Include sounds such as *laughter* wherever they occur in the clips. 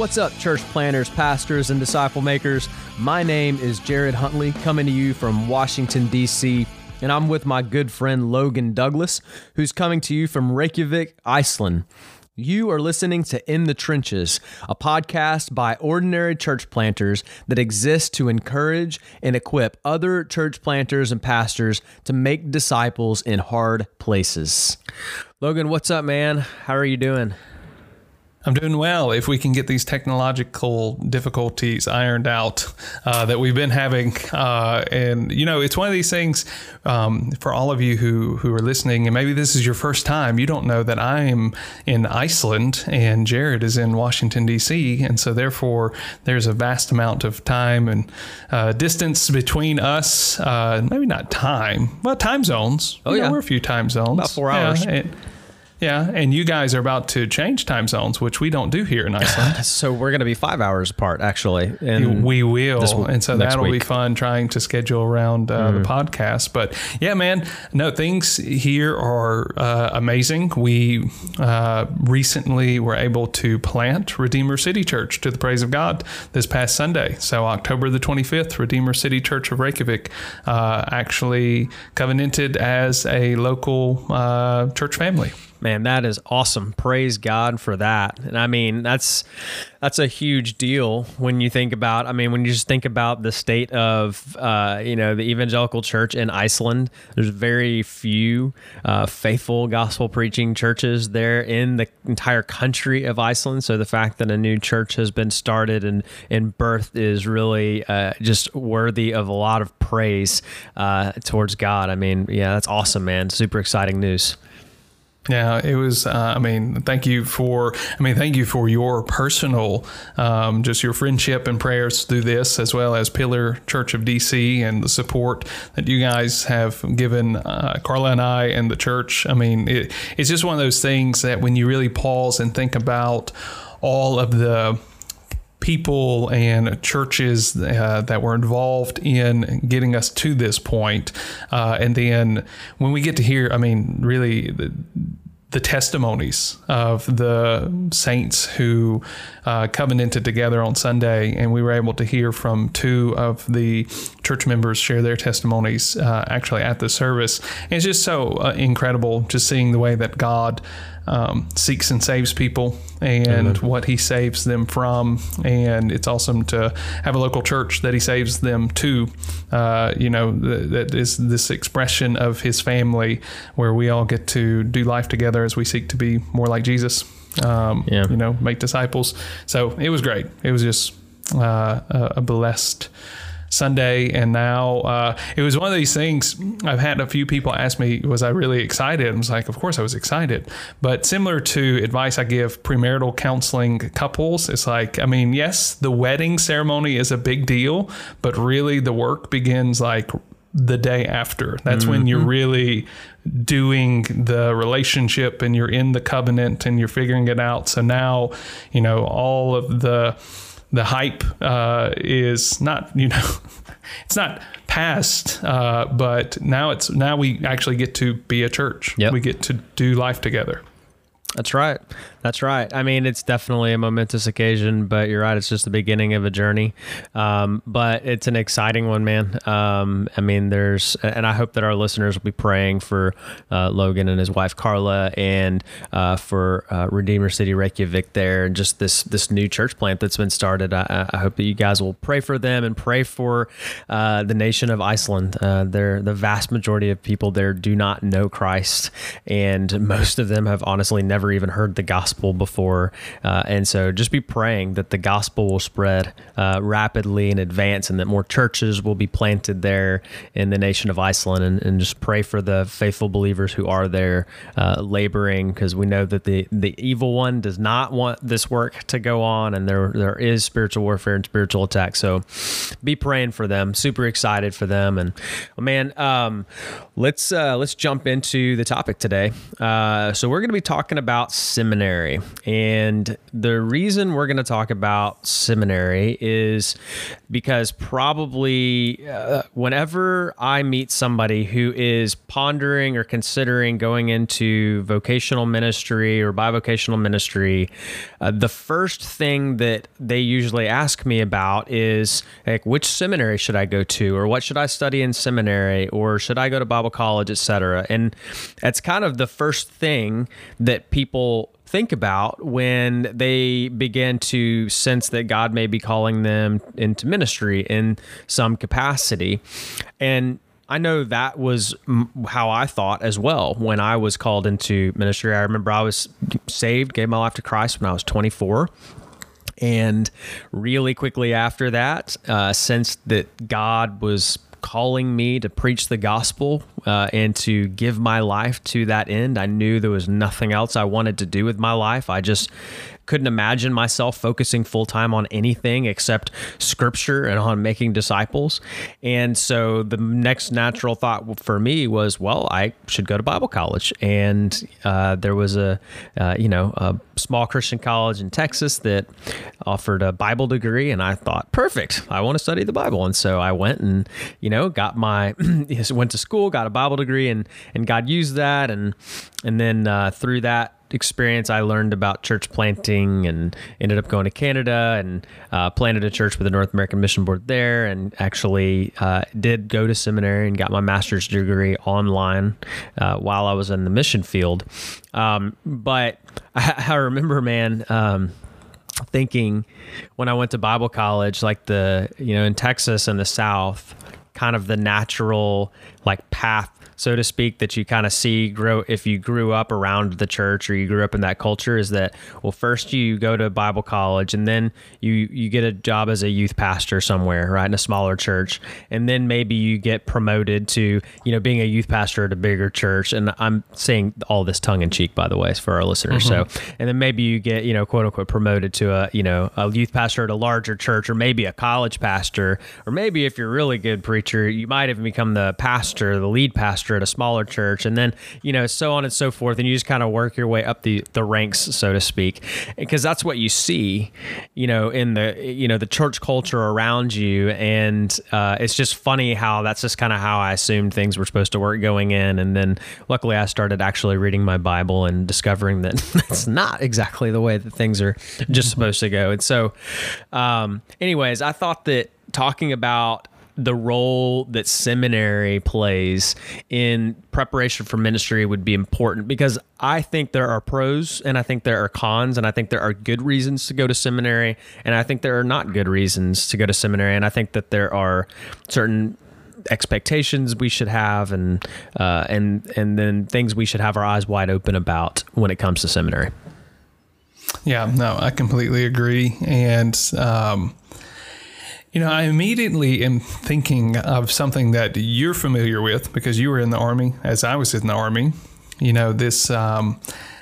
What's up, church planners, pastors, and disciple makers? My name is Jared Huntley, coming to you from Washington, D.C., and I'm with my good friend Logan Douglas, who's coming to you from Reykjavik, Iceland. You are listening to In the Trenches, a podcast by ordinary church planters that exists to encourage and equip other church planters and pastors to make disciples in hard places. Logan, what's up, man? How are you doing? I'm doing well. If we can get these technological difficulties ironed out uh, that we've been having, uh, and you know, it's one of these things um, for all of you who who are listening, and maybe this is your first time. You don't know that I am in Iceland and Jared is in Washington D.C., and so therefore there's a vast amount of time and uh, distance between us. Uh, maybe not time, well, time zones. Oh yeah, we're a few time zones, about four hours. Yeah, and, yeah, and you guys are about to change time zones, which we don't do here in *laughs* Iceland. so we're going to be five hours apart, actually. And we will, and so that'll week. be fun trying to schedule around uh, mm. the podcast. But yeah, man, no, things here are uh, amazing. We uh, recently were able to plant Redeemer City Church to the praise of God this past Sunday. So October the 25th, Redeemer City Church of Reykjavik uh, actually covenanted as a local uh, church family. Man, that is awesome. Praise God for that. And I mean, that's that's a huge deal when you think about. I mean, when you just think about the state of uh, you know the evangelical church in Iceland. There's very few uh, faithful gospel preaching churches there in the entire country of Iceland. So the fact that a new church has been started and and birthed is really uh, just worthy of a lot of praise uh, towards God. I mean, yeah, that's awesome, man. Super exciting news. Yeah, it was. Uh, I mean, thank you for. I mean, thank you for your personal, um, just your friendship and prayers through this, as well as Pillar Church of DC and the support that you guys have given uh, Carla and I and the church. I mean, it, it's just one of those things that when you really pause and think about all of the people and churches uh, that were involved in getting us to this point. Uh, and then when we get to hear, I mean, really, the, the testimonies of the saints who uh, covenanted together on Sunday, and we were able to hear from two of the church members share their testimonies uh, actually at the service. And it's just so uh, incredible just seeing the way that God um, seeks and saves people and what he saves them from. And it's awesome to have a local church that he saves them to. Uh, you know, th- that is this expression of his family where we all get to do life together as we seek to be more like Jesus. Um, yeah. You know, make disciples. So it was great. It was just uh, a blessed Sunday, and now uh, it was one of these things. I've had a few people ask me, "Was I really excited?" I was like, "Of course I was excited." But similar to advice I give premarital counseling couples, it's like, I mean, yes, the wedding ceremony is a big deal, but really the work begins like the day after. That's mm-hmm. when you're mm-hmm. really doing the relationship and you're in the covenant and you're figuring it out. So now, you know, all of the the hype uh, is not you know *laughs* it's not past uh, but now it's now we actually get to be a church. Yep. we get to do life together. That's right that's right. I mean, it's definitely a momentous occasion, but you're right. It's just the beginning of a journey. Um, but it's an exciting one, man. Um, I mean, there's, and I hope that our listeners will be praying for uh, Logan and his wife Carla, and uh, for uh, Redeemer City Reykjavik there, and just this this new church plant that's been started. I, I hope that you guys will pray for them and pray for uh, the nation of Iceland. Uh, the vast majority of people there do not know Christ, and most of them have honestly never even heard the gospel gospel before. Uh, and so just be praying that the gospel will spread uh, rapidly in advance and that more churches will be planted there in the nation of Iceland. And, and just pray for the faithful believers who are there uh, laboring because we know that the, the evil one does not want this work to go on and there, there is spiritual warfare and spiritual attack. So be praying for them. Super excited for them. And man, um, let's, uh, let's jump into the topic today. Uh, so we're going to be talking about about seminary. And the reason we're going to talk about seminary is because probably uh, whenever I meet somebody who is pondering or considering going into vocational ministry or bivocational ministry, uh, the first thing that they usually ask me about is like, which seminary should I go to, or what should I study in seminary, or should I go to Bible college, etc. And that's kind of the first thing that people think about when they begin to sense that God may be calling them into ministry in some capacity. And I know that was how I thought as well when I was called into ministry. I remember I was saved, gave my life to Christ when I was 24. And really quickly after that, uh, sensed that God was calling me to preach the gospel uh, and to give my life to that end. I knew there was nothing else I wanted to do with my life. I just couldn't imagine myself focusing full time on anything except scripture and on making disciples. And so the next natural thought for me was, well, I should go to Bible college. And uh, there was a, uh, you know, a small Christian college in Texas that offered a Bible degree. And I thought, perfect, I want to study the Bible. And so I went and, you know, got my, *clears throat* went to school, got a Bible degree, and, and God used that. And, and then uh, through that, experience, I learned about church planting and ended up going to Canada and uh, planted a church with the North American Mission Board there, and actually uh, did go to seminary and got my master's degree online uh, while I was in the mission field. Um, but I, *laughs* I, remember, man. Um, thinking when I went to Bible college, like the, you know, in Texas and the South, kind of the natural like path so to speak, that you kind of see grow if you grew up around the church or you grew up in that culture is that well, first you go to Bible college and then you you get a job as a youth pastor somewhere, right, in a smaller church, and then maybe you get promoted to you know being a youth pastor at a bigger church. And I'm saying all this tongue in cheek, by the way, for our listeners. Mm-hmm. So, and then maybe you get you know quote unquote promoted to a you know a youth pastor at a larger church, or maybe a college pastor, or maybe if you're a really good preacher, you might even become the pastor, the lead pastor pastor at a smaller church, and then you know so on and so forth, and you just kind of work your way up the the ranks, so to speak, because that's what you see, you know, in the you know the church culture around you, and uh, it's just funny how that's just kind of how I assumed things were supposed to work going in, and then luckily I started actually reading my Bible and discovering that *laughs* that's not exactly the way that things are just *laughs* supposed to go, and so, um, anyways, I thought that talking about the role that seminary plays in preparation for ministry would be important because I think there are pros and I think there are cons and I think there are good reasons to go to seminary and I think there are not good reasons to go to seminary and I think that there are certain expectations we should have and uh, and and then things we should have our eyes wide open about when it comes to seminary. Yeah, no, I completely agree and um, you know, I immediately am thinking of something that you're familiar with because you were in the Army as I was in the Army. You know, this um,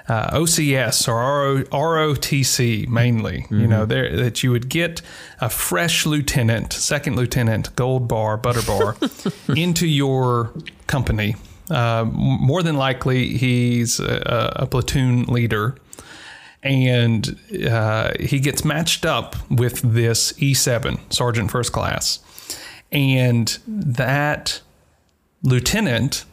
uh, OCS or ROTC mainly, mm-hmm. you know, mm-hmm. there, that you would get a fresh lieutenant, second lieutenant, gold bar, butter bar *laughs* into your company. Uh, more than likely, he's a, a platoon leader and uh, he gets matched up with this E7 Sergeant First Class, and that lieutenant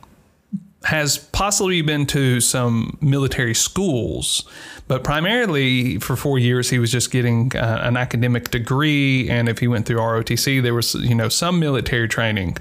has possibly been to some military schools, but primarily for four years he was just getting uh, an academic degree, and if he went through ROTC, there was you know some military training.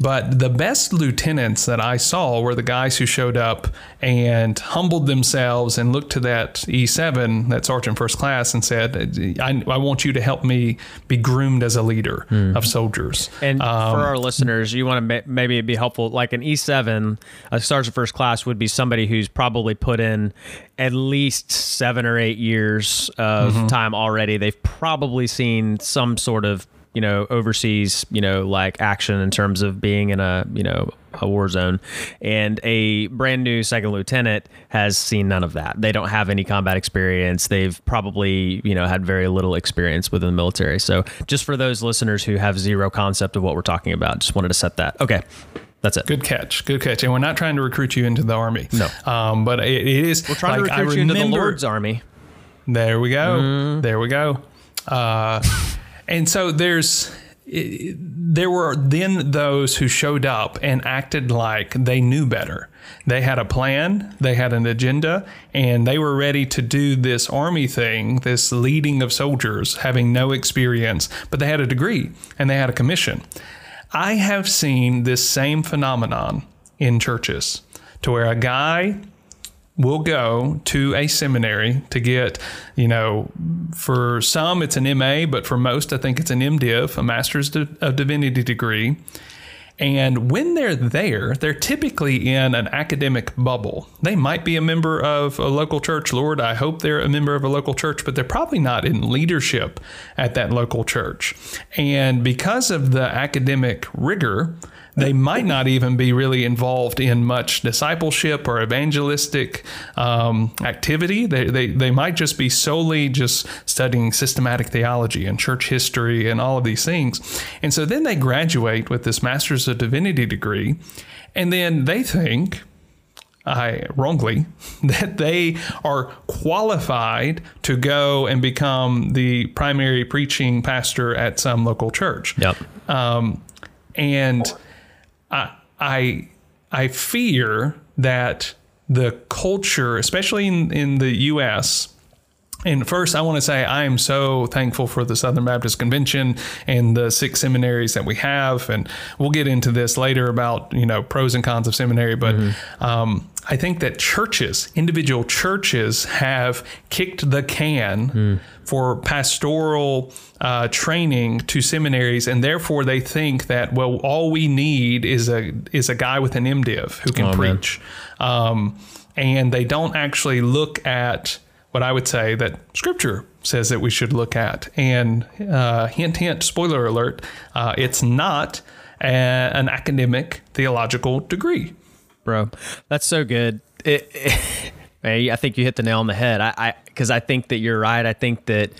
But the best lieutenants that I saw were the guys who showed up and humbled themselves and looked to that E7, that sergeant first class, and said, I, I want you to help me be groomed as a leader mm. of soldiers. And um, for our listeners, you want to ma- maybe it'd be helpful, like an E7, a sergeant first class would be somebody who's probably put in at least seven or eight years of mm-hmm. time already. They've probably seen some sort of you know, overseas, you know, like action in terms of being in a, you know, a war zone. And a brand new second lieutenant has seen none of that. They don't have any combat experience. They've probably, you know, had very little experience within the military. So just for those listeners who have zero concept of what we're talking about, just wanted to set that. Okay. That's it. Good catch. Good catch. And we're not trying to recruit you into the army. No. Um, but it, it is. We're trying like, to recruit you into the Lord's army. There we go. Mm. There we go. Uh, and so there's there were then those who showed up and acted like they knew better. They had a plan, they had an agenda, and they were ready to do this army thing, this leading of soldiers, having no experience, but they had a degree and they had a commission. I have seen this same phenomenon in churches to where a guy will go to a seminary to get, you know, for some it's an MA, but for most I think it's an MDiv, a Master's of Divinity degree. And when they're there, they're typically in an academic bubble. They might be a member of a local church. Lord, I hope they're a member of a local church, but they're probably not in leadership at that local church. And because of the academic rigor, they might not even be really involved in much discipleship or evangelistic um, activity. They, they, they might just be solely just studying systematic theology and church history and all of these things. And so then they graduate with this Master's of Divinity degree, and then they think, I wrongly *laughs* that they are qualified to go and become the primary preaching pastor at some local church. Yep. Um, and I, I, I fear that the culture, especially in, in the U.S., and first, I want to say I am so thankful for the Southern Baptist Convention and the six seminaries that we have, and we'll get into this later about you know pros and cons of seminary. But mm-hmm. um, I think that churches, individual churches, have kicked the can mm. For pastoral uh, training to seminaries, and therefore they think that well, all we need is a is a guy with an MDiv who can oh, preach, um, and they don't actually look at what I would say that Scripture says that we should look at. And uh, hint, hint, spoiler alert, uh, it's not a, an academic theological degree. Bro, that's so good. It, *laughs* it, I think you hit the nail on the head. I, because I think that you're right. I think that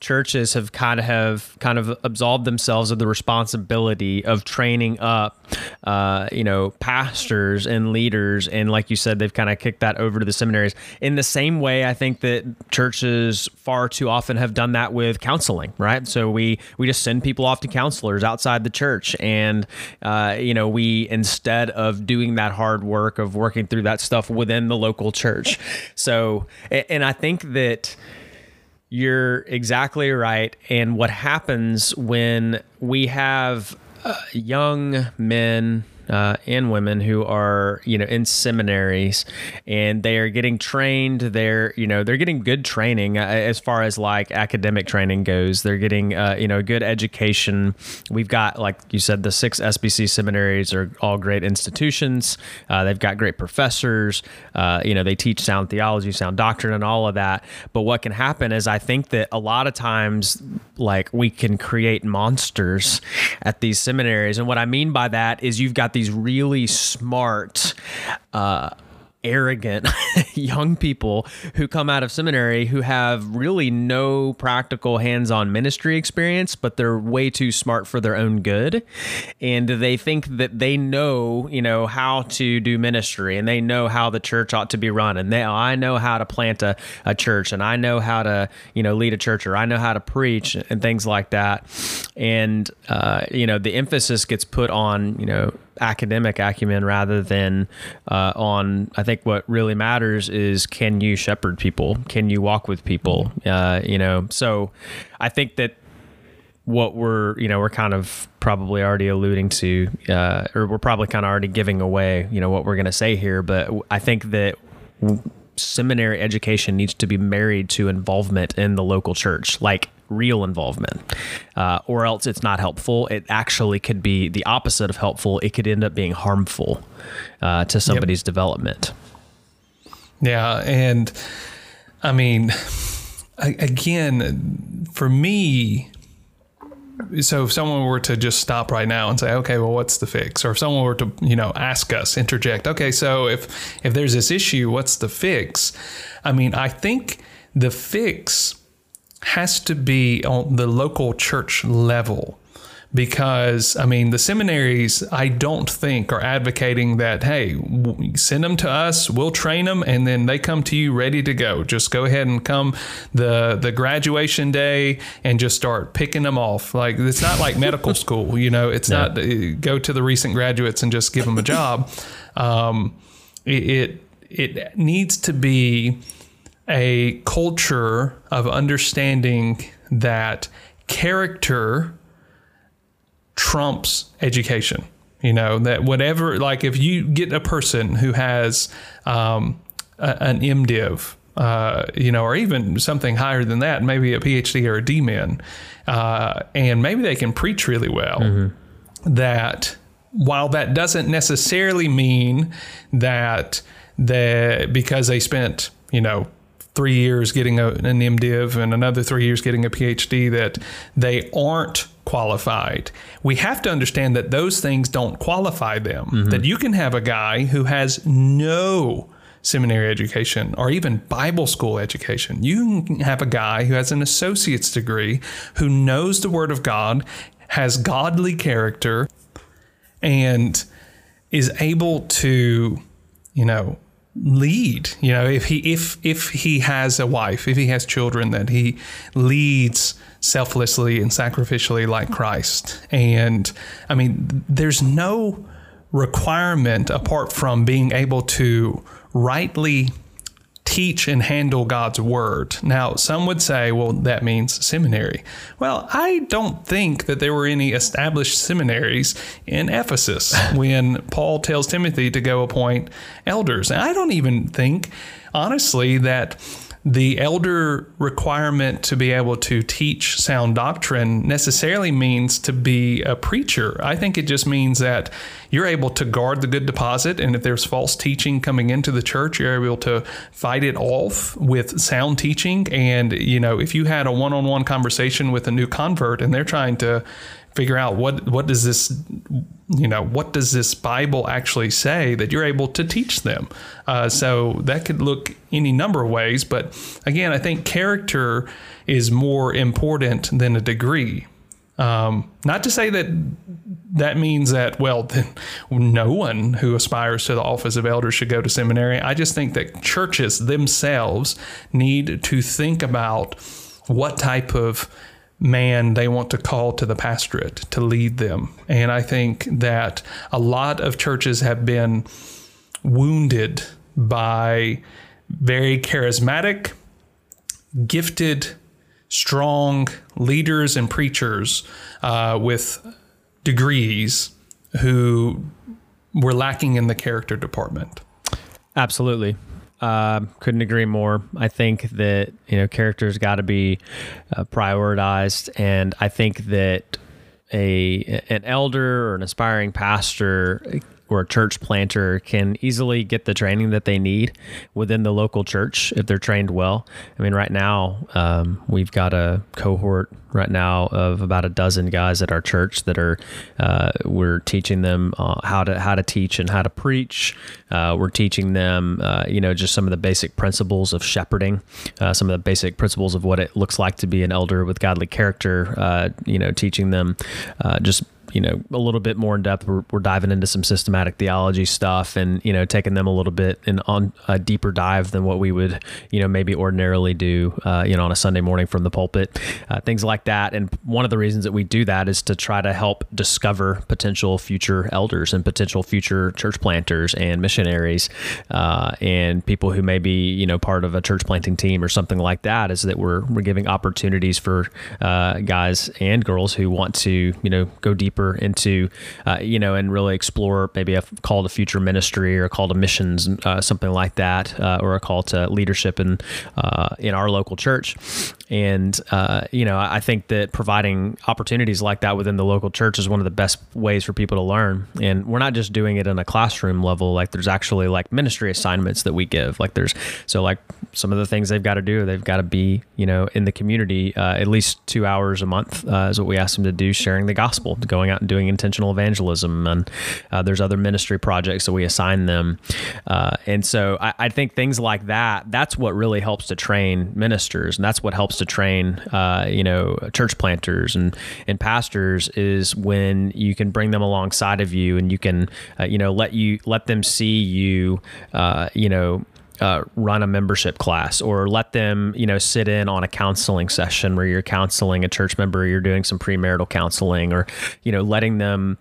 churches have kind of have kind of absolved themselves of the responsibility of training up, uh, you know, pastors and leaders, and like you said, they've kind of kicked that over to the seminaries. In the same way, I think that churches far too often have done that with counseling, right? So we we just send people off to counselors outside the church, and uh, you know, we instead of doing that hard work of working through that stuff within the local church. So, and I think that you're exactly right. And what happens when we have uh, young men, uh, and women who are you know in seminaries and they are getting trained. They're you know they're getting good training uh, as far as like academic training goes. They're getting uh, you know good education. We've got like you said the six SBC seminaries are all great institutions. Uh, they've got great professors. Uh, you know they teach sound theology sound doctrine and all of that. But what can happen is I think that a lot of times like we can create monsters at these seminaries. And what I mean by that is you've got these really smart uh, arrogant *laughs* young people who come out of seminary who have really no practical hands-on ministry experience but they're way too smart for their own good. And they think that they know you know how to do ministry and they know how the church ought to be run. And they I know how to plant a, a church and I know how to you know lead a church or I know how to preach and things like that. And uh, you know the emphasis gets put on you know academic acumen rather than uh, on. I think what really matters is can you shepherd people? Can you walk with people? Uh, you know, so I think that what we're you know we're kind of probably already alluding to uh, or we're probably kind of already giving away you know what we're going to say here but i think that seminary education needs to be married to involvement in the local church like real involvement, uh, or else it's not helpful. It actually could be the opposite of helpful. It could end up being harmful uh, to somebody's yep. development. Yeah, and I mean, again, for me, so if someone were to just stop right now and say okay well what's the fix or if someone were to you know ask us interject okay so if if there's this issue what's the fix i mean i think the fix has to be on the local church level because I mean the seminaries I don't think are advocating that hey send them to us we'll train them and then they come to you ready to go. Just go ahead and come the the graduation day and just start picking them off. Like it's not like medical *laughs* school you know it's not uh, go to the recent graduates and just give them a job. Um, it, it it needs to be a culture of understanding that character trumps education. You know, that whatever, like if you get a person who has um, a, an MDiv, uh, you know, or even something higher than that, maybe a PhD or a DMin, uh, and maybe they can preach really well, mm-hmm. that while that doesn't necessarily mean that that because they spent, you know, three years getting a, an MDiv and another three years getting a PhD that they aren't qualified. We have to understand that those things don't qualify them. Mm-hmm. That you can have a guy who has no seminary education or even Bible school education. You can have a guy who has an associate's degree who knows the Word of God, has godly character, and is able to, you know, lead you know if he if if he has a wife if he has children that he leads selflessly and sacrificially like Christ. And i mean there's no requirement apart from being able to rightly teach and handle God's word. Now, some would say, well, that means seminary. Well, I don't think that there were any established seminaries in Ephesus *laughs* when Paul tells Timothy to go appoint elders. And I don't even think, honestly, that the elder requirement to be able to teach sound doctrine necessarily means to be a preacher. I think it just means that you're able to guard the good deposit, and if there's false teaching coming into the church, you're able to fight it off with sound teaching. And, you know, if you had a one on one conversation with a new convert and they're trying to figure out what what does this you know what does this Bible actually say that you're able to teach them. Uh, so that could look any number of ways, but again, I think character is more important than a degree. Um, not to say that that means that well, then *laughs* no one who aspires to the office of elder should go to seminary. I just think that churches themselves need to think about what type of man they want to call to the pastorate to lead them. And I think that a lot of churches have been wounded by very charismatic, gifted, strong leaders and preachers uh, with degrees who were lacking in the character department. Absolutely. Uh, couldn't agree more. I think that you know characters got to be uh, prioritized, and I think that a an elder or an aspiring pastor or a church planter can easily get the training that they need within the local church if they're trained well. I mean, right now um, we've got a cohort right now of about a dozen guys at our church that are uh, we're teaching them uh, how to how to teach and how to preach. Uh, we're teaching them, uh, you know, just some of the basic principles of shepherding, uh, some of the basic principles of what it looks like to be an elder with godly character. Uh, you know, teaching them just you know a little bit more in depth. We're, we're, diving into some systematic theology stuff and you know taking them a little bit in on a deeper dive than what we would you know maybe ordinarily do uh, you know on a sunday morning from the pulpit uh, things like that. And one of the reasons that we do that is to try to help discover potential future elders and potential future church planters and missionaries uh, and people who may be you know part of a church planting team or something like that is that we're we're giving opportunities for uh, guys and girls who want to you know go deeper deeper into, uh, you know, and really explore maybe a call to future ministry or a call to missions, uh, something like that, uh, or a call to leadership in uh, in our local church. And uh, you know, I think that providing opportunities like that within the local church is one of the best ways for people to learn. And we're not just doing it in a classroom level. Like there's actually like ministry assignments that we give. Like there's so like some of the things they've got to do. They've got to be you know in the community uh, at least two hours a month is what we ask them to do, sharing the gospel, going going out and doing intentional evangelism, and uh, there's other ministry projects that we assign them. Uh, and so I, I, think things like that, that's what really helps to train ministers, and that's what helps to train, uh, you know, church planters and and pastors is when you can bring them alongside of you, and you can, uh, you know, let you let them see you, uh, you know uh, run a membership class or let them you know sit in on a counseling session where you're counseling a church member you're doing some premarital counseling or you know letting them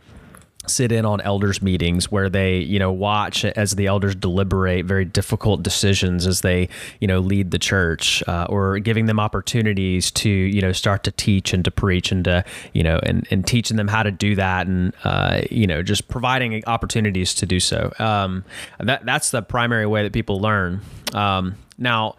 sit in on elders meetings where they you know watch as the elders deliberate very difficult decisions as they you know lead the church uh, or giving them opportunities to you know start to teach and to preach and to you know and, and teaching them how to do that and uh, you know just providing opportunities to do so. Um, that that's the primary way that people learn. Um, now,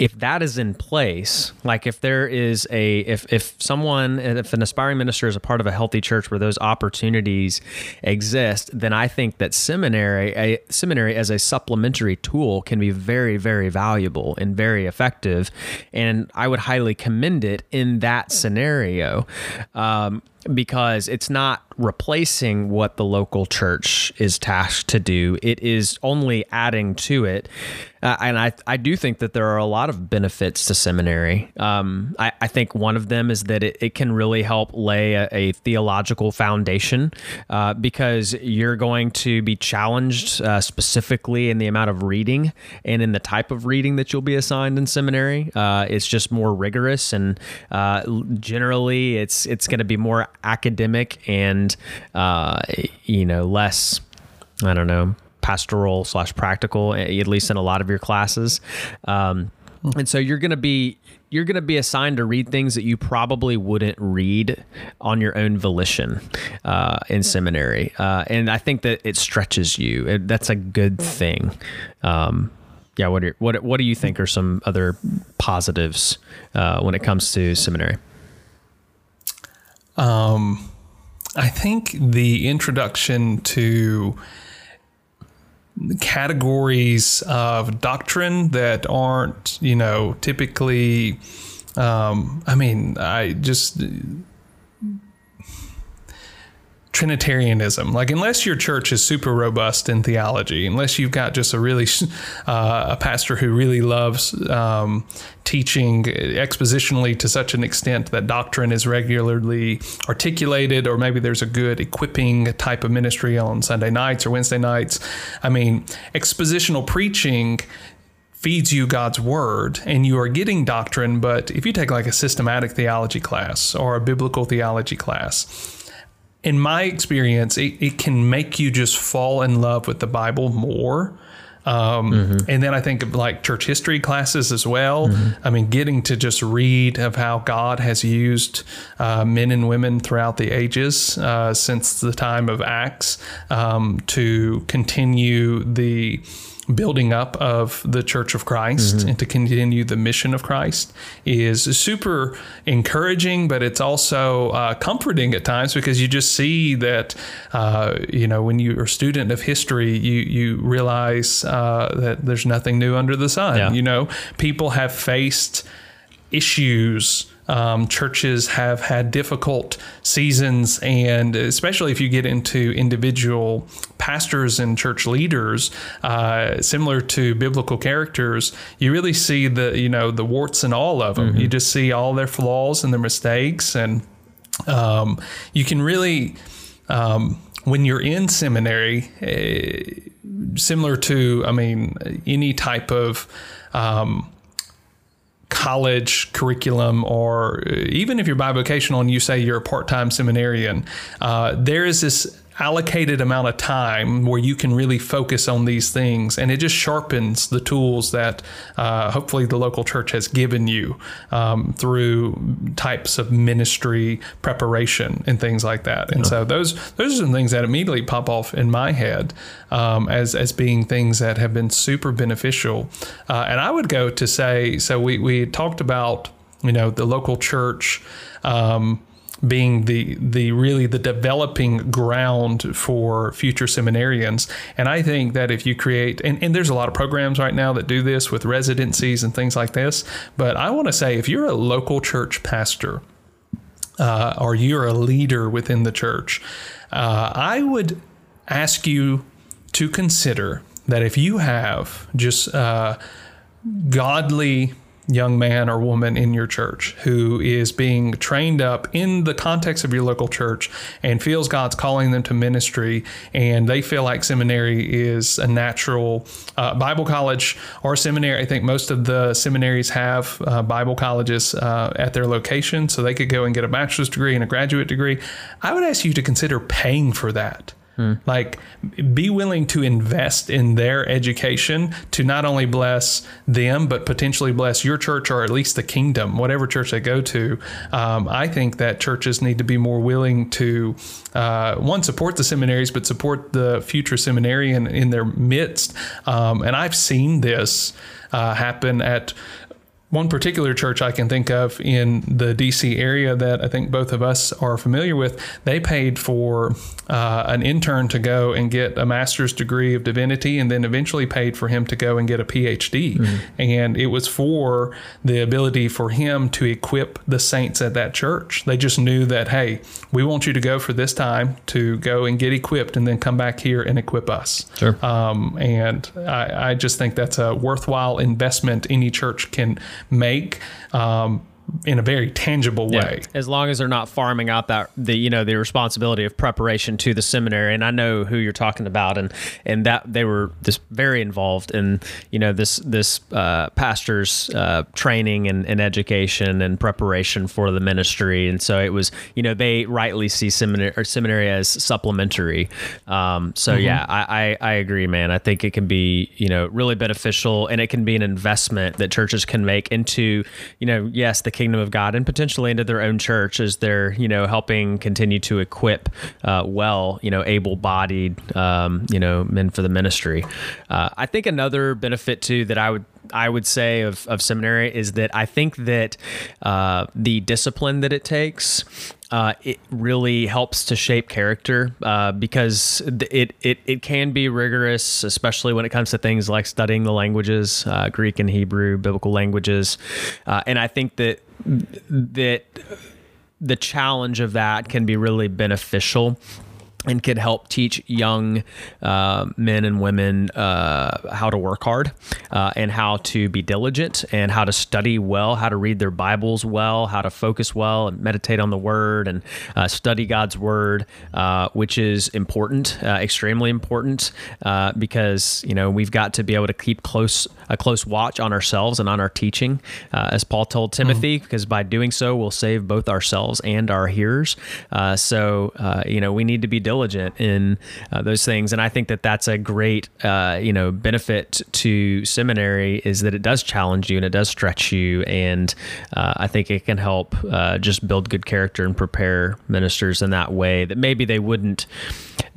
if that is in place, like if there is a if if someone if an aspiring minister is a part of a healthy church where those opportunities exist, then I think that seminary a seminary as a supplementary tool can be very very valuable and very effective, and I would highly commend it in that scenario. Um, because it's not replacing what the local church is tasked to do. It is only adding to it. Uh, and I, I do think that there are a lot of benefits to seminary. Um, I, I think one of them is that it, it can really help lay a, a theological foundation uh, because you're going to be challenged uh, specifically in the amount of reading and in the type of reading that you'll be assigned in seminary. Uh, it's just more rigorous and uh, generally it's it's going to be more academic and uh, you know less I don't know pastoral slash practical at least in a lot of your classes. Um, and so you're going to be you're going to be assigned to read things that you probably wouldn't read on your own volition uh, in seminary, uh, and I think that it stretches you. It, that's a good thing. Um, yeah, what are, what what do you think are some other positives uh, when it comes to seminary? Um, I think the introduction to categories of doctrine that aren't, you know, typically. Um, I mean, I just Trinitarianism. Like, unless your church is super robust in theology, unless you've got just a really *laughs* uh, a pastor who really loves um, teaching expositionally to such an extent that doctrine is regularly articulated, or maybe there's a good equipping type of ministry on Sunday nights or Wednesday nights. I mean, expositional preaching feeds you God's word and you are getting doctrine. But if you take like a systematic theology class or a biblical theology class, in my experience, it, it can make you just fall in love with the Bible more. Um, mm-hmm. And then I think of like church history classes as well. Mm-hmm. I mean, getting to just read of how God has used uh, men and women throughout the ages uh, since the time of Acts um, to continue the building up of the Church of Christ mm-hmm. and to continue the mission of Christ is super encouraging, but it's also uh, comforting at times because you just see that, uh, you know, when you're a student of history, you, you realize uh, that there's nothing new under the sun. Yeah. You know, people have faced issues um, churches have had difficult seasons, and especially if you get into individual pastors and church leaders, uh, similar to biblical characters, you really see the you know the warts and all of them. Mm-hmm. You just see all their flaws and their mistakes, and um, you can really. Um, when you're in seminary, uh, similar to, I mean, any type of um, college curriculum, or even if you're bivocational and you say you're a part time seminarian, uh, there is this allocated amount of time where you can really focus on these things and it just sharpens the tools that uh, hopefully the local church has given you um, through types of ministry preparation and things like that and yeah. so those those are some things that immediately pop off in my head um, as as being things that have been super beneficial uh, and I would go to say so we we talked about you know the local church um, being the the really the developing ground for future seminarians. And I think that if you create and, and there's a lot of programs right now that do this with residencies and things like this, but I want to say if you're a local church pastor, uh, or you're a leader within the church, uh, I would ask you to consider that if you have just uh, godly young man or woman in your church who is being trained up in the context of your local church and feels God's calling them to ministry and they feel like seminary is a natural uh, Bible college or seminary. I think most of the seminaries have uh, Bible colleges uh, at their location, so they could go and get a bachelor's degree and a graduate degree. I would ask you to consider paying for that. Hmm. Like, be willing to invest in their education to not only bless them, but potentially bless your church or at least the kingdom, whatever church they go to. Um, I think that churches need to be more willing to, uh, one, support the seminaries, but support the future seminarian in their midst. Um, and I've seen this. Uh, happen at one particular church I can think of in the DC area that I think both of us are familiar with, they paid for uh, an intern to go and get a master's degree of divinity and then eventually paid for him to go and get a PhD. Mm-hmm. And it was for the ability for him to equip the saints at that church. They just knew that, hey, we want you to go for this time to go and get equipped and then come back here and equip us. Sure. Um, and I, I just think that's a worthwhile investment any church can make um, in a very tangible way. Yeah. As long as they're not farming out that the you know the responsibility of preparation to the seminary, and I know who you're talking about, and and that they were just very involved in you know this this uh, pastor's uh, training and, and education and preparation for the ministry, and so it was you know they rightly see seminary or seminary as supplementary. Um, so mm-hmm. yeah, I, I I agree, man. I think it can be you know really beneficial, and it can be an investment that churches can make into you know yes the kingdom of God and potentially into their own church as they're, you know, helping continue to equip uh, well, you know, able bodied, um, you know, men for the ministry. Uh, I think another benefit too that I would I would say of, of seminary is that I think that uh, the discipline that it takes uh, it really helps to shape character uh, because it, it it can be rigorous, especially when it comes to things like studying the languages, uh, Greek and Hebrew, biblical languages, uh, and I think that that the challenge of that can be really beneficial and could help teach young uh, men and women uh, how to work hard uh, and how to be diligent and how to study well, how to read their Bibles well, how to focus well and meditate on the Word and uh, study God's Word, uh, which is important, uh, extremely important, because you know we've got to be able to keep close a close watch on ourselves and on our teaching, as Paul told Timothy, mm because by doing so we'll save both ourselves and our hearers. so you know we need to be diligent in uh, those things. And I think that that's a great, uh, you know, benefit to seminary is that it does challenge you and it does stretch you. And uh, I think it can help uh, just build good character and prepare ministers in that way that maybe they wouldn't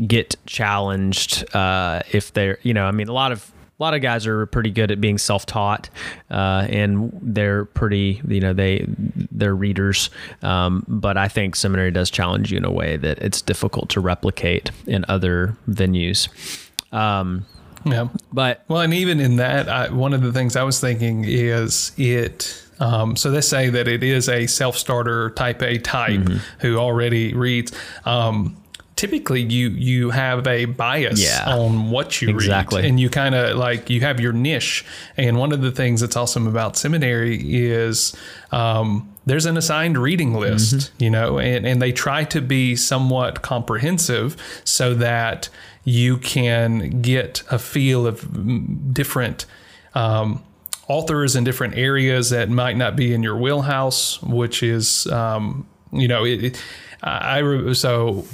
get challenged uh, if they're, you know, I mean, a lot of a lot of guys are pretty good at being self-taught, uh, and they're pretty, you know, they they're readers. Um, but I think seminary does challenge you in a way that it's difficult to replicate in other venues. Um, yeah, but well, and even in that, I, one of the things I was thinking is it. Um, so let's say that it is a self-starter type A type mm-hmm. who already reads. Um, typically you you have a bias yeah, on what you exactly. read and you kind of like you have your niche and one of the things that's awesome about seminary is um, there's an assigned reading list mm-hmm. you know and, and they try to be somewhat comprehensive so that you can get a feel of different um, authors in different areas that might not be in your wheelhouse which is um, you know it, I so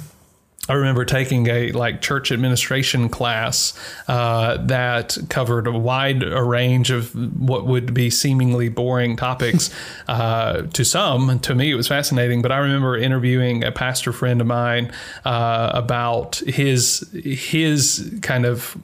I remember taking a like church administration class uh, that covered a wide a range of what would be seemingly boring topics. *laughs* uh, to some, to me, it was fascinating. But I remember interviewing a pastor friend of mine uh, about his his kind of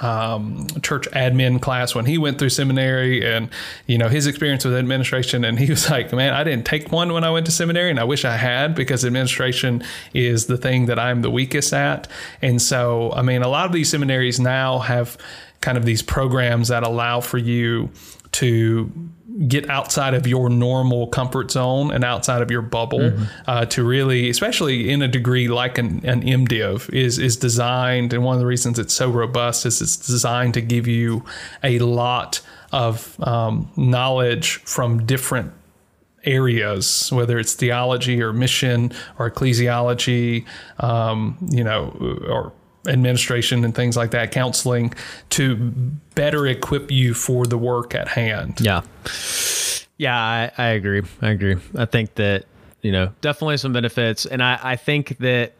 um, church admin class when he went through seminary and you know his experience with administration. And he was *laughs* like man i didn't take one when i went to seminary and i wish i had because administration is the thing that i'm the weakest at. And so i mean a lot of these seminaries now have kind of these programs that allow for you to get outside of your normal comfort zone and outside of your bubble mm-hmm. uh, to really, especially in a degree like an, an MDiv, is is designed. And one of the reasons it's so robust is it's designed to give you a lot of um, knowledge from different areas, whether it's theology or mission or ecclesiology, um, you know, or administration and things like that, counseling, to better equip you for the work at hand. Yeah. Yeah, I, I agree. I agree. I think that, you know, definitely some benefits. And I, I think that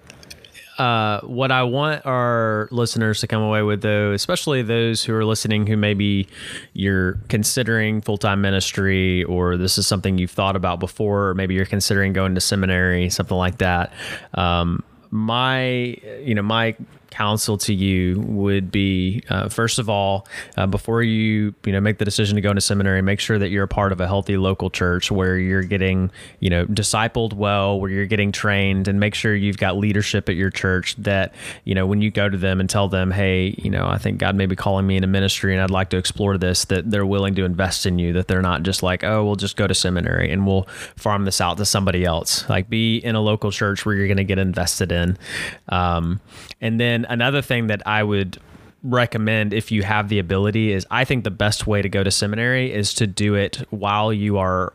uh, what I want our listeners to come away with, though, especially those who are listening who maybe you're considering full time ministry or this is something you've thought about before, or maybe you're considering going to seminary, something like that. Um, my, you know, my counsel to you would be uh, first of all uh, before you you know make the decision to go into seminary make sure that you're a part of a healthy local church where you're getting you know discipled well where you're getting trained and make sure you've got leadership at your church that you know when you go to them and tell them hey you know I think God may be calling me into ministry and I'd like to explore this that they're willing to invest in you that they're not just like oh we'll just go to seminary and we'll farm this out to somebody else. Like be in a local church where you're going to get invested in. Um, and then another thing that I would recommend if you have the ability is I think the best way to go to seminary is to do it while you are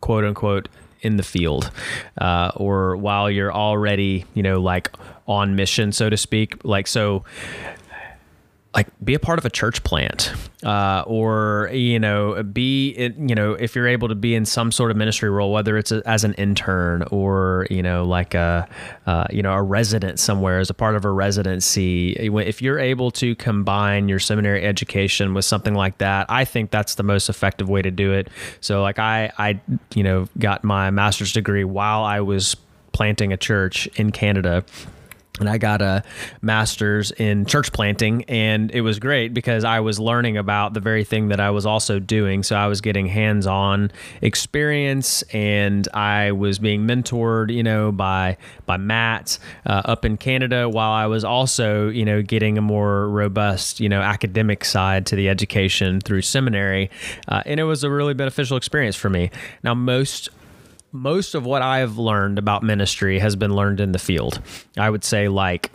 quote unquote in the field uh, or while you're already, you know, like on mission, so to speak. Like, so like be a part of a church plant uh, or you know be you know if you're able to be in some sort of ministry role whether it's a, as an intern or you know like a uh, you know a resident somewhere as a part of a residency. If you're able to combine your seminary education with something like that I think that's the most effective way to do it. So like I I you know got my master's degree while I was planting a church in Canada and I got a master's in church planting, and it was great because I was learning about the very thing that I was also doing. So I was getting hands on experience, and I was being mentored, you know, by by Matt uh, up in Canada, while I was also, you know, getting a more robust, you know, academic side to the education through seminary, uh, and it was a really beneficial experience for me. Now, most most of what I've learned about ministry has been learned in the field. I would say like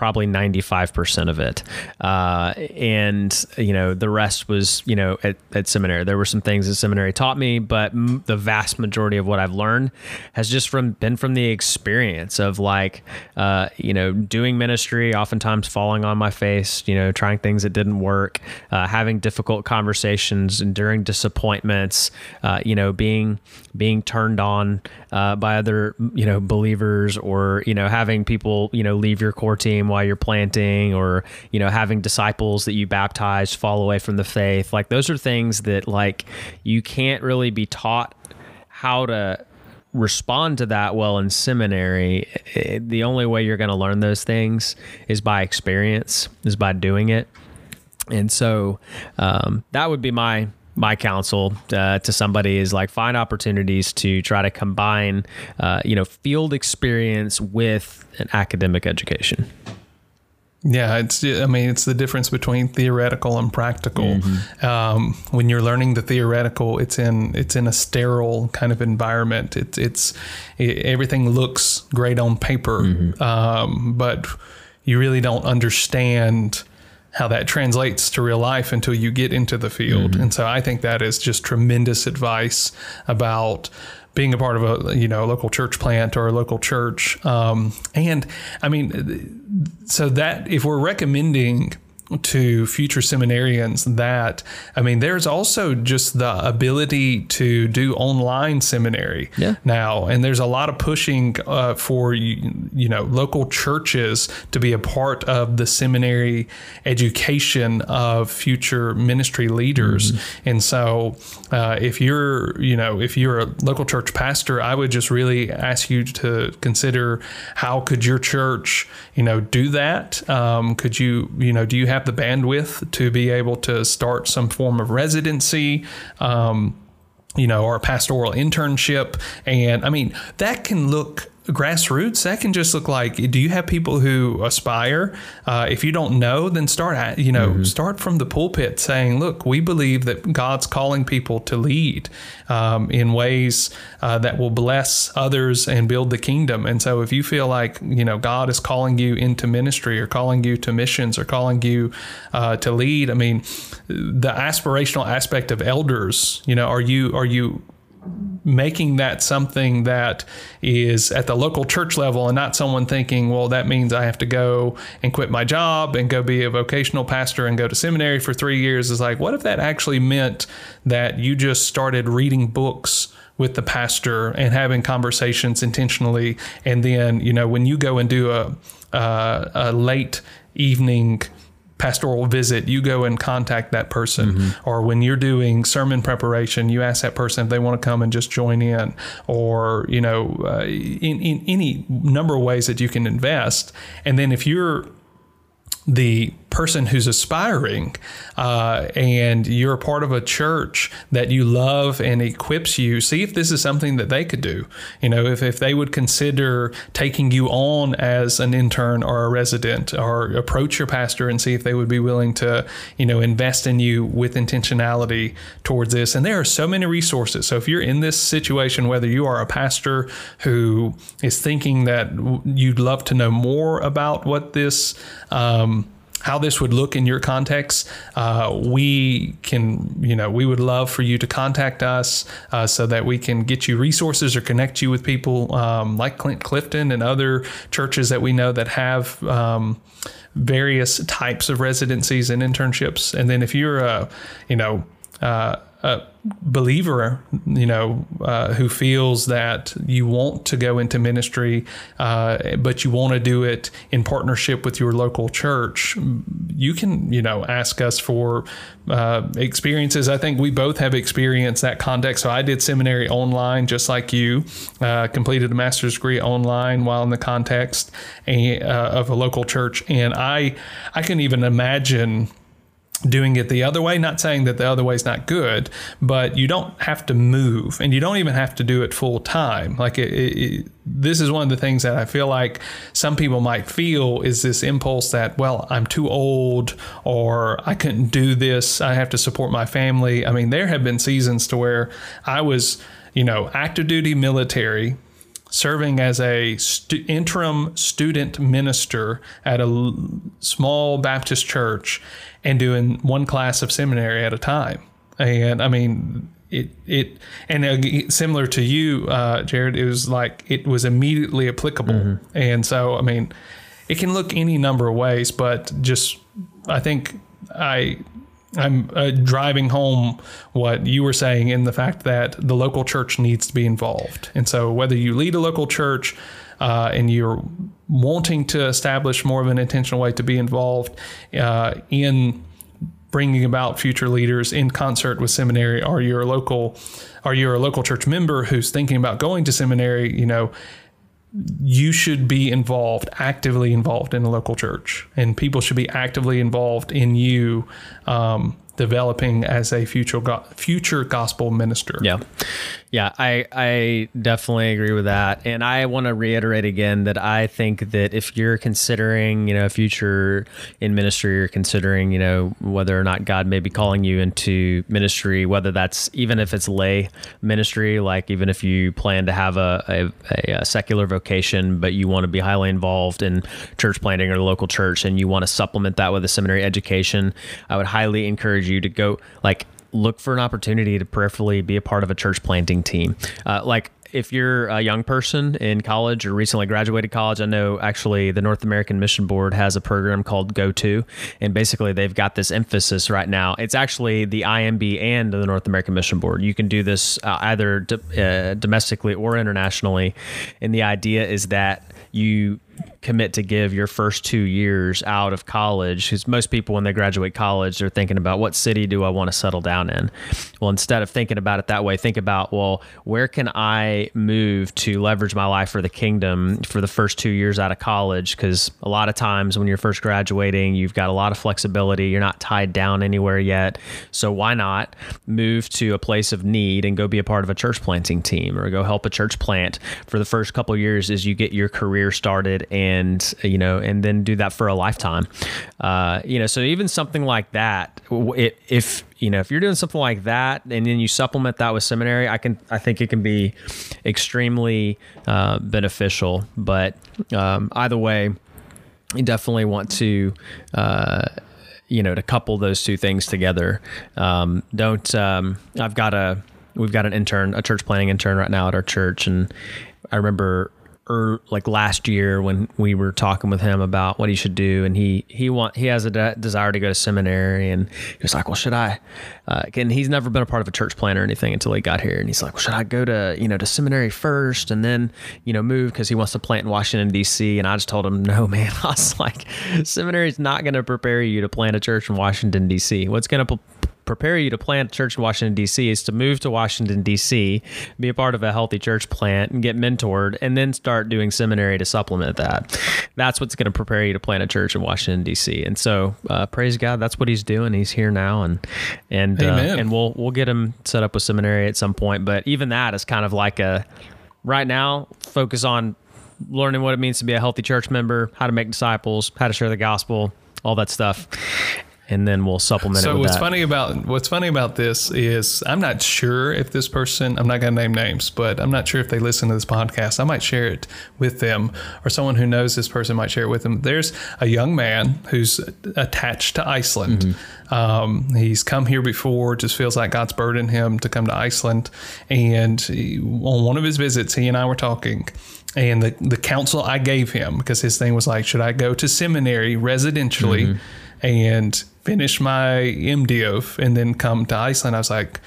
probably 95% of it. Uh, and, you know, the rest was, you know, at, at, seminary. There were some things that seminary taught me, but m- the vast majority of what I've learned has just from been from the experience of like, uh, you know, doing ministry, oftentimes falling on my face, you know, trying things that didn't work, uh, having difficult conversations, enduring disappointments, uh, you know, being, being turned on uh, by other, you know, believers or, you know, having people, you know, leave your core team while you're planting or you know having disciples that you baptize fall away from the faith. Like those are things that like you can't really be taught how to respond to that well in seminary. It, the only way you're going to learn those things is by experience is by doing it. And so um, that would be my my counsel uh, to somebody is like find opportunities to try to combine uh, you know field experience with an academic education yeah, it's. I mean, it's the difference between theoretical and practical. Mm-hmm. Um, when you're learning the theoretical, it's in it's in a sterile kind of environment. It's it's it, everything looks great on paper, mm-hmm. um, but you really don't understand how that translates to real life until you get into the field. Mm-hmm. And so I think that is just tremendous advice about being a part of a you know local church plant or a local church. Um, and I mean, so that if we're recommending to future seminarians that I mean there's also just the ability to do online seminary yeah. now and there's a lot of pushing uh, for you, you know local churches to be a part of the seminary education of future ministry leaders mm-hmm. and so uh, if you're you know if you're a local church pastor I would just really ask you to consider how could your church you know do that um, could you you know do you have have the bandwidth to be able to start some form of residency. Um, you know, or a pastoral internship. And I mean, that can look grassroots, that can just look like do you have people who aspire? Uh, if you don't know, then start at, you know, mm-hmm. start from the pulpit saying, look, we believe that God's calling people to lead um, in ways uh, that will bless others and build the kingdom. And so if you feel like, you know, God is calling you into ministry or calling you to missions or calling you uh, to lead, I mean, the aspirational aspect of elders, you know, are you, are you, making that something that is at the local church level and not someone thinking, well, that means I have to go and quit my job and go be a vocational pastor and go to seminary for three years. Is like, what if that actually meant that you just started reading books? with the pastor and having conversations intentionally and then you know when you go and do a, uh, a late evening pastoral visit, you go and contact that person. Mm-hmm. Or when you're doing sermon preparation, you ask that person if they want to come and just join in. Or, you know, uh, in, in any number of ways that you can invest. And then if you're the person who's aspiring uh, and you're a part of a church that you love and equips you, see if this is something that they could do. You know, if, if they would consider taking you on as an intern or a resident or approach your pastor and see if they would be willing to, you know, invest in you with intentionality towards this. And there are so many resources. So if you're in this situation, whether you are a pastor who is thinking that you'd love to know more about what this, um, how this would look in your context, uh, we can, you know, we would love for you to contact us uh, so that we can get you resources or connect you with people um, like Clint Clifton and other churches that we know that have um, various types of residencies and internships. And then if you're a, you know, uh, a believer, you know, uh, who feels that you want to go into ministry, uh, but you want to do it in partnership with your local church, you can, you know, ask us for uh, experiences. I think we both have experienced that context. So I did seminary online, just like you, uh, completed a master's degree online while in the context uh, of a local church, and I, I can even imagine doing it the other way. Not saying that the other way is not good, but you don't have to move and you don't even have to do it full time. Like it, it, this is one of the things that I feel like some people might feel is this impulse that, well, I'm too old or I couldn't do this. I have to support my family. I mean, there have been seasons to where I was, you know, active duty military serving as a stu- interim student minister at a l- small Baptist church and doing one class of seminary at a time. And I mean, it it and uh, similar to you, uh, Jared, it was like it was immediately applicable. Mm-hmm. And so, I mean, it can look any number of ways, but just I think I I'm uh, driving home what you were saying in the fact that the local church needs to be involved. And so, whether you lead a local church uh, and you're wanting to establish more of an intentional way to be involved uh, in bringing about future leaders in concert with seminary, or you're a local, are you a local church member who's thinking about going to seminary, you know, you should be involved, actively involved in a local church, and people should be actively involved in you um, developing as a future go- future gospel minister. Yeah, yeah, I I definitely agree with that, and I want to reiterate again that I think that if you're considering you know a future in ministry, or considering you know whether or not God may be calling you into ministry, whether that's even if it's lay ministry, like even if you plan to have a, a, a secular vocation, but you want to be highly involved in church planting or the local church, and you want to supplement that with a seminary education, I would highly encourage you to go like look for an opportunity to prayerfully be a part of a church planting team. Uh, like if you're a young person in college or recently graduated college, I know actually the North American Mission Board has a program called Go To, and basically they've got this emphasis right now. It's actually the IMB and the North American Mission Board. You can do this uh, either uh, domestically or internationally, and the idea is that you commit to give your first two years out of college because most people when they graduate college they're thinking about what city do i want to settle down in? Well instead of thinking about it that way think about well where can i move to leverage my life for the kingdom for the first two years out of college? Because a lot of times when you're first graduating you've got a lot of flexibility. You're not tied down anywhere yet. So why not move to a place of need and go be a part of a church planting team or go help a church plant? For the first couple years as you get your career started and you know and then do that for a lifetime. Uh, you know so even something like that it, if you know if you're doing something like that and then you supplement that with seminary i can i think it can be extremely uh, beneficial. But um, either way you definitely want to uh, you know to couple those two things together. Um, don't um, i've got a we've got an intern a church planning intern right now at our church. And i remember or like last year when we were talking with him about what he should do, and he he want he has a de- desire to go to seminary, and he was like, "Well, should I?" Uh, and he's never been a part of a church plan or anything until he got here, and he's like, "Well, should I go to you know to seminary first, and then you know move because he wants to plant in Washington D.C." And I just told him, "No, man. *laughs* I was like, seminary is not going to prepare you to plant a church in Washington D.C. What's going to prepare you to plant a church in Washington, D.C., is to move to Washington, D.C., be a part of a healthy church plant and get mentored, and then start doing seminary to supplement that. That's what's going to prepare you to plant a church in Washington, D.C. And so, uh, praise God, that's what he's doing. He's here now, and and uh, and we'll we'll get him set up with seminary at some point. But even that is kind of like a right now focus on learning what it means to be a healthy church member, how to make disciples, how to share the gospel, all that stuff and then we'll supplement so it. So what's that. funny about what's funny about this is I'm not sure if this person I'm not going to name names, but I'm not sure if they listen to this podcast. I might share it with them, or someone who knows this person might share it with them. There's a young man who's attached to Iceland. Mm-hmm. Um, he's come here before. Just feels like God's burdened him to come to Iceland, and he, on one of his visits, he and I were talking and the the counsel I gave him because his thing was like, should I go to seminary residentially mm-hmm. and finish my MDiv and then come to Iceland, I was like,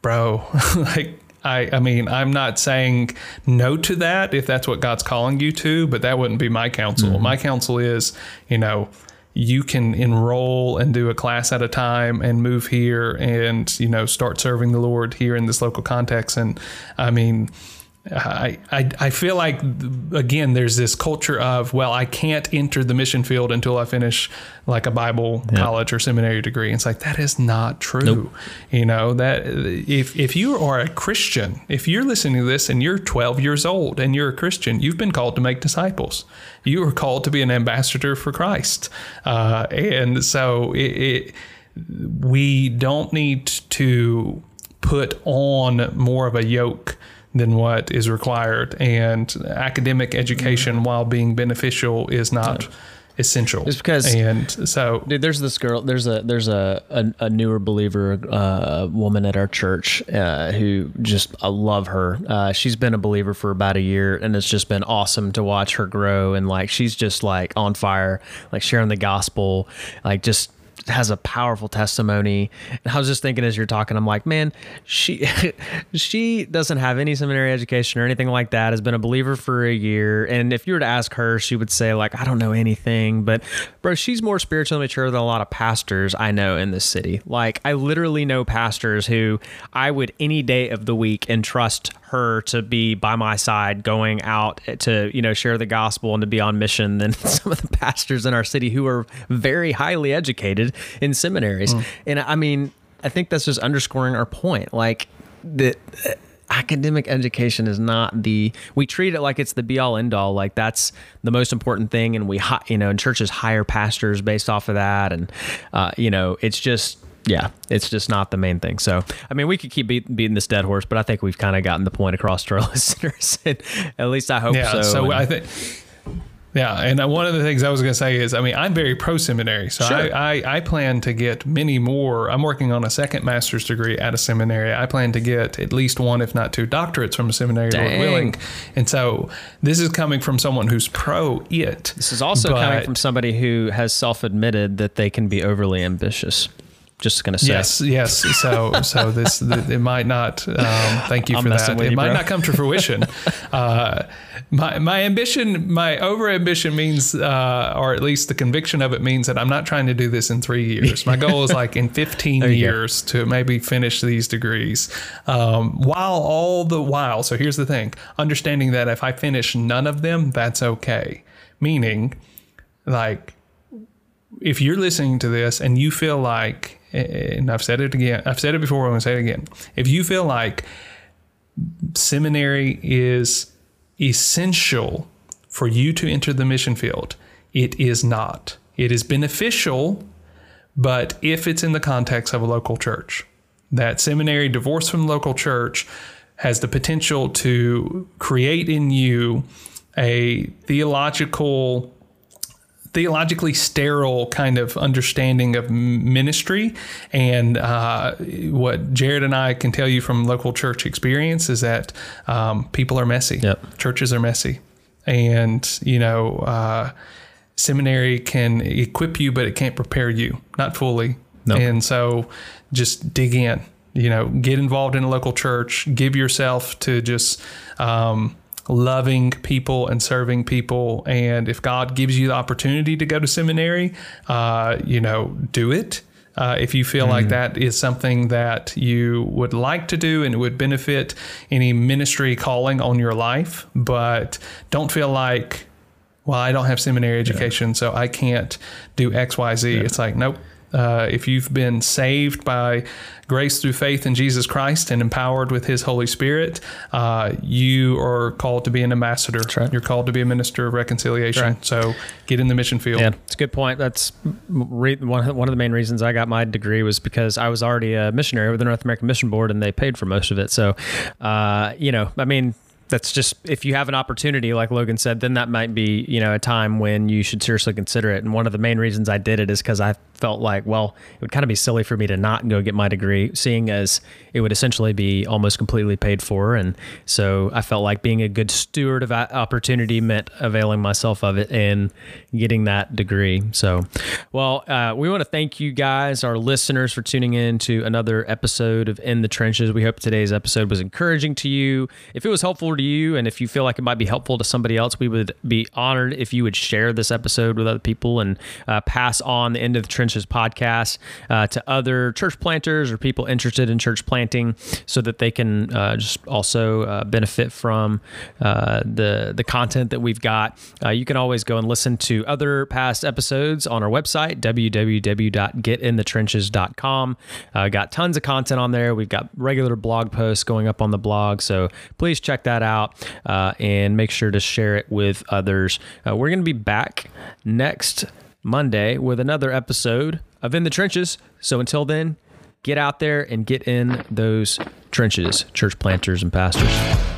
bro, *laughs* like I, I mean, I'm not saying no to that if that's what God's calling you to, but that wouldn't be my counsel. Mm-hmm. My counsel is, you know, you can enroll and do a class at a time and move here and, you know, start serving the Lord here in this local context. And I mean, I, I, I feel like again there's this culture of well I can't enter the mission field until I finish like a Bible yeah. college or seminary degree. And it's like that is not true. Nope. You know that if if you are a Christian, if you're listening to this and you're 12 years old and you're a Christian, you've been called to make disciples. You are called to be an ambassador for Christ, uh, and so it, it, we don't need to put on more of a yoke than what is required. And academic education, mm-hmm. while being beneficial, is not. essential. It's because and so dude, there's this girl. There's a there's a a, a newer believer, uh, woman at our church uh, who just I love her. Uh, she's been a believer for about a year, and it's just been awesome to watch her grow. And like she's just like on fire, like sharing the gospel, like just has a powerful testimony. And I was just thinking as you're talking, I'm like, man, she *laughs* she doesn't have any seminary education or anything like that. Has been a believer for a year, and if you were to ask her, she would say like, I don't know anything. But bro, she's more spiritually mature than a lot of pastors I know in this city. Like I literally know pastors who I would any day of the week entrust her to be by my side going out to you know share the gospel and to be on mission than *laughs* some of the pastors in our city who are very highly educated in seminaries. Mm. and i mean i think that's just underscoring our point. Like that uh, academic education is not the we treat it like it's the be all end all like that's the most important thing. And we you know and churches hire pastors based off of that. And uh, you know it's just yeah, it's just not the main thing. So, I mean, we could keep beat, beating this dead horse, but I think we've kind of gotten the point across to our *laughs* listeners. at least I hope yeah, so. So and, I think. Yeah, and one of the things I was going to say is, I mean, I'm very pro seminary, so sure. I, I, I plan to get many more. I'm working on a second master's degree at a seminary. I plan to get at least one, if not two, doctorates from a seminary, Dang. Lord willing. And so this is coming from someone who's pro it. This is also coming from somebody who has self admitted that they can be overly ambitious. Just gonna say. Yes, yes. So, so this th- it might not. Um, thank you I'm for that. with It you, might bro. not come to fruition. *laughs* uh, my my ambition, my over ambition means, uh, or at least the conviction of it means that I'm not trying to do this in three years. My goal is like in 15 *laughs* you go. years to maybe finish these degrees. Um, while all the while, so here's the thing: understanding that if I finish none of them, that's okay. Meaning, like if you're listening to this and you feel like, and I've said it again, I've said it before, I'm going to say it again. If you feel like seminary is essential for you to enter the mission field, it is not. It is beneficial, but if it's in the context of a local church, that seminary divorced from local church has the potential to create in you a theological theologically sterile kind of understanding of ministry. And uh, what Jared and I can tell you from local church experience is that um, people are messy. Yep. Churches are messy. And, you know, uh, seminary can equip you, but it can't prepare you, not fully. No. And so just dig in, you know, get involved in a local church, give yourself to just, um, loving people and serving people. And if God gives you the opportunity to go to seminary, uh, you know, do it. Uh, if you feel like that is something that you would like to do and it would benefit any ministry calling on your life, but don't feel like, well, I don't have seminary education, so I can't do X, Y, Z. It's like, nope. Uh, if you've been saved by grace through faith in Jesus Christ and empowered with His Holy Spirit, uh, you are called to be an ambassador. right. You're called to be a minister of reconciliation. right. So get in the mission field. Yeah, it's a good point. That's re- one of- one of the main reasons I got my degree was because I was already a missionary with the North American Mission Board, and they paid for most of it. So, uh, you know, I mean. That's just if you have an opportunity, like Logan said, then that might be you know a time when you should seriously consider it. And one of the main reasons I did it is because I felt like, well, it would kind of be silly for me to not go get my degree, seeing as it would essentially be almost completely paid for. And so I felt like being a good steward of opportunity meant availing myself of it and getting that degree. So, well, uh, we want to thank you guys, our listeners, for tuning in to another episode of In the Trenches. We hope today's episode was encouraging to you. If it was helpful to you, and if you feel like it might be helpful to somebody else, we would be honored if you would share this episode with other people and uh, pass on the End of the Trenches podcast uh, to other church planters or people interested in church planting, so that they can uh, just also uh, benefit from uh, the the content that we've got. You can always go and listen to other past episodes on our website www.getinthetrenches.com. Got tons of content on there. We've got regular blog posts going up on the blog, so please check that out uh, and make sure to share it with others. Uh, we're going to be back next Monday with another episode of In the Trenches. So until then, get out there and get in those trenches, church planters and pastors.